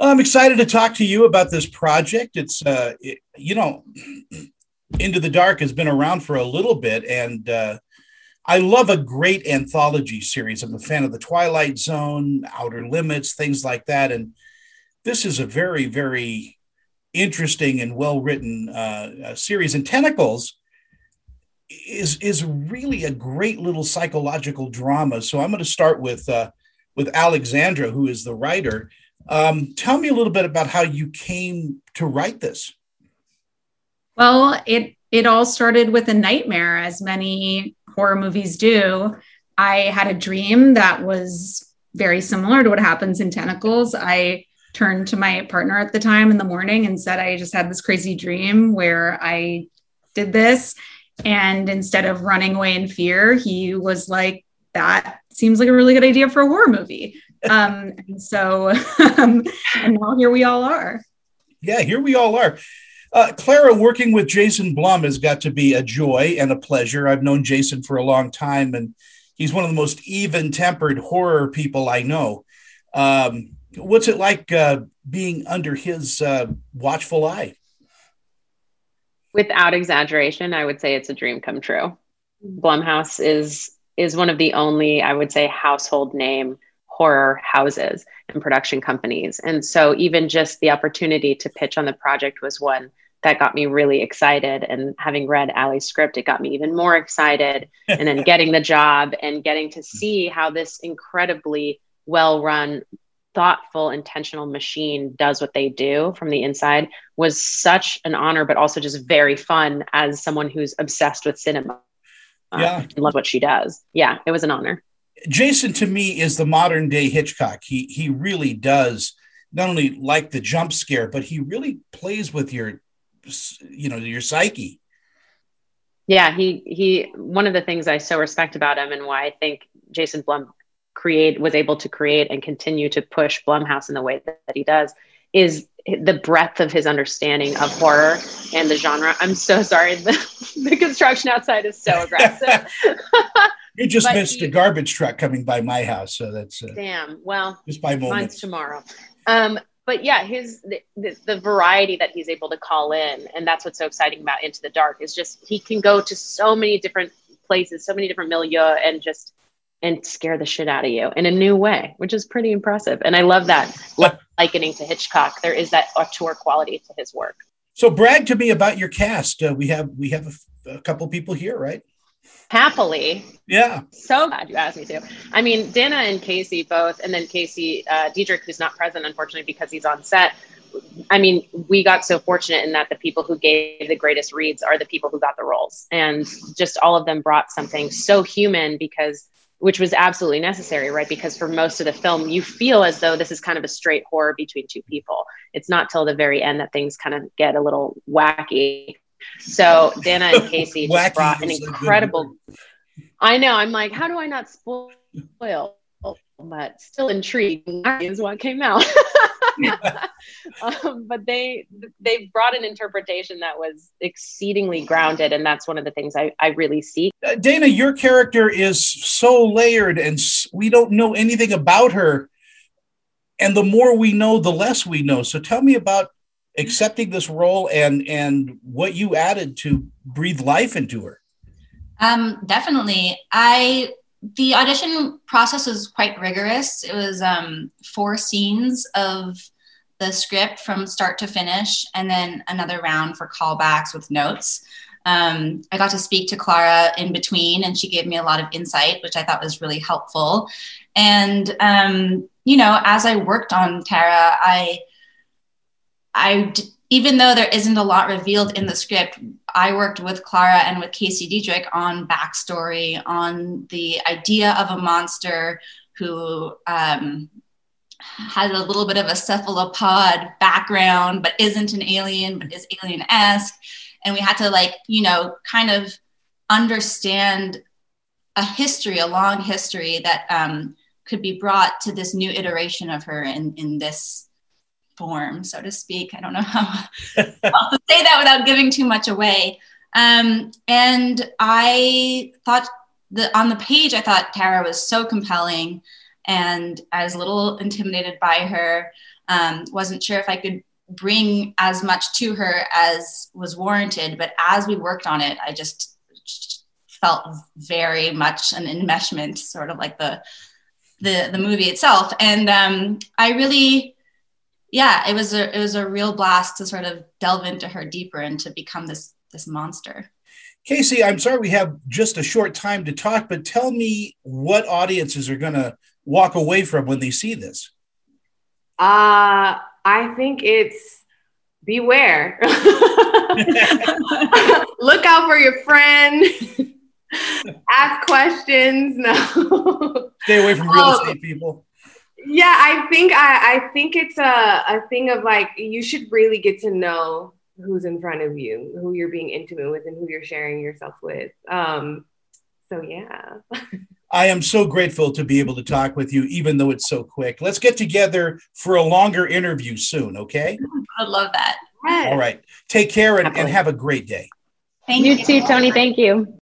I'm excited to talk to you about this project. It's, uh, it, you know, Into the Dark has been around for a little bit, and uh, I love a great anthology series. I'm a fan of The Twilight Zone, Outer Limits, things like that. And this is a very, very interesting and well written uh, uh, series. And Tentacles is is really a great little psychological drama. So I'm going to start with uh, with Alexandra, who is the writer. Um, tell me a little bit about how you came to write this. Well, it it all started with a nightmare, as many horror movies do. I had a dream that was very similar to what happens in Tentacles. I turned to my partner at the time in the morning and said, I just had this crazy dream where I did this. And instead of running away in fear, he was like, that seems like a really good idea for a horror movie. Um, and so, um, and now here we all are. Yeah, here we all are. Uh, Clara, working with Jason Blum has got to be a joy and a pleasure. I've known Jason for a long time, and he's one of the most even tempered horror people I know. Um, what's it like uh, being under his uh, watchful eye? Without exaggeration, I would say it's a dream come true. Blumhouse is is one of the only, I would say, household name horror houses and production companies. And so even just the opportunity to pitch on the project was one that got me really excited. And having read Ali's script, it got me even more excited. and then getting the job and getting to see how this incredibly well run, thoughtful, intentional machine does what they do from the inside was such an honor, but also just very fun as someone who's obsessed with cinema. Uh, yeah. and love what she does. Yeah, it was an honor. Jason to me is the modern day Hitchcock. He he really does not only like the jump scare, but he really plays with your you know your psyche. Yeah, he he one of the things I so respect about him and why I think Jason Blum create was able to create and continue to push Blumhouse in the way that, that he does is the breadth of his understanding of horror and the genre. I'm so sorry. The, the construction outside is so aggressive. You just but missed he, a garbage truck coming by my house, so that's uh, damn. Well, just by moments. tomorrow. Um, but yeah, his the, the, the, variety that he's able to call in, and that's what's so exciting about Into the Dark is just he can go to so many different places, so many different milieu, and just and scare the shit out of you in a new way, which is pretty impressive. And I love that likening to Hitchcock. There is that auteur quality to his work. So brag to me about your cast. Uh, we have we have a, a couple people here, right? happily. Yeah. So glad you asked me to. I mean, Dana and Kasey both, and then Casey uh, Deitrick, who's not present, unfortunately, because he's on set. I mean, we got so fortunate in that the people who gave the greatest reads are the people who got the roles. And just all of them brought something so human because, which was absolutely necessary, right? Because for most of the film, you feel as though this is kind of a straight horror between two people. It's not till the very end that things kind of get a little wacky. So Dana and Casey just brought an incredible. I know. I'm like, how do I not spoil? But still intrigued is what came out. um, but they they brought an interpretation that was exceedingly grounded, and that's one of the things I, I really see. Uh, Dana, your character is so layered, and we don't know anything about her. And the more we know, the less we know. So tell me about accepting this role and and what you added to breathe life into her um, definitely i the audition process was quite rigorous. It was um, four scenes of the script from start to finish and then another round for callbacks with notes. Um, i got to speak to clara in between and she gave me a lot of insight which i thought was really helpful. And um, you know as i worked on tara i I, even though there isn't a lot revealed in the script, I worked with Clara and with Casey Deitrick on backstory, on the idea of a monster who um, has a little bit of a cephalopod background, but isn't an alien, but is alien esque. And we had to, like, you know, kind of understand a history, a long history that um, could be brought to this new iteration of her in, in this form, so to speak. I don't know how to say that without giving too much away. Um, and I thought that on the page, I thought Tara was so compelling and I was a little intimidated by her. Um, wasn't sure if I could bring as much to her as was warranted. But as we worked on it, I just felt very much an enmeshment, sort of like the the the movie itself. And um, I really, yeah, it was a it was a real blast to sort of delve into her deeper and to become this this monster. Kasey, I'm sorry we have just a short time to talk, but tell me what audiences are going to walk away from when they see this. Uh, I think it's beware. Look out for your friend. Ask questions. No. Stay away from real um, estate people. Yeah, I think I, I think it's a, a thing of like you should really get to know who's in front of you, who you're being intimate with, and who you're sharing yourself with. Um, so yeah. I am so grateful to be able to talk with you, even though it's so quick. Let's get together for a longer interview soon, okay? I'd love that. All right. Take care and, and have a great day. Thank you, you too, Tony. Thank you.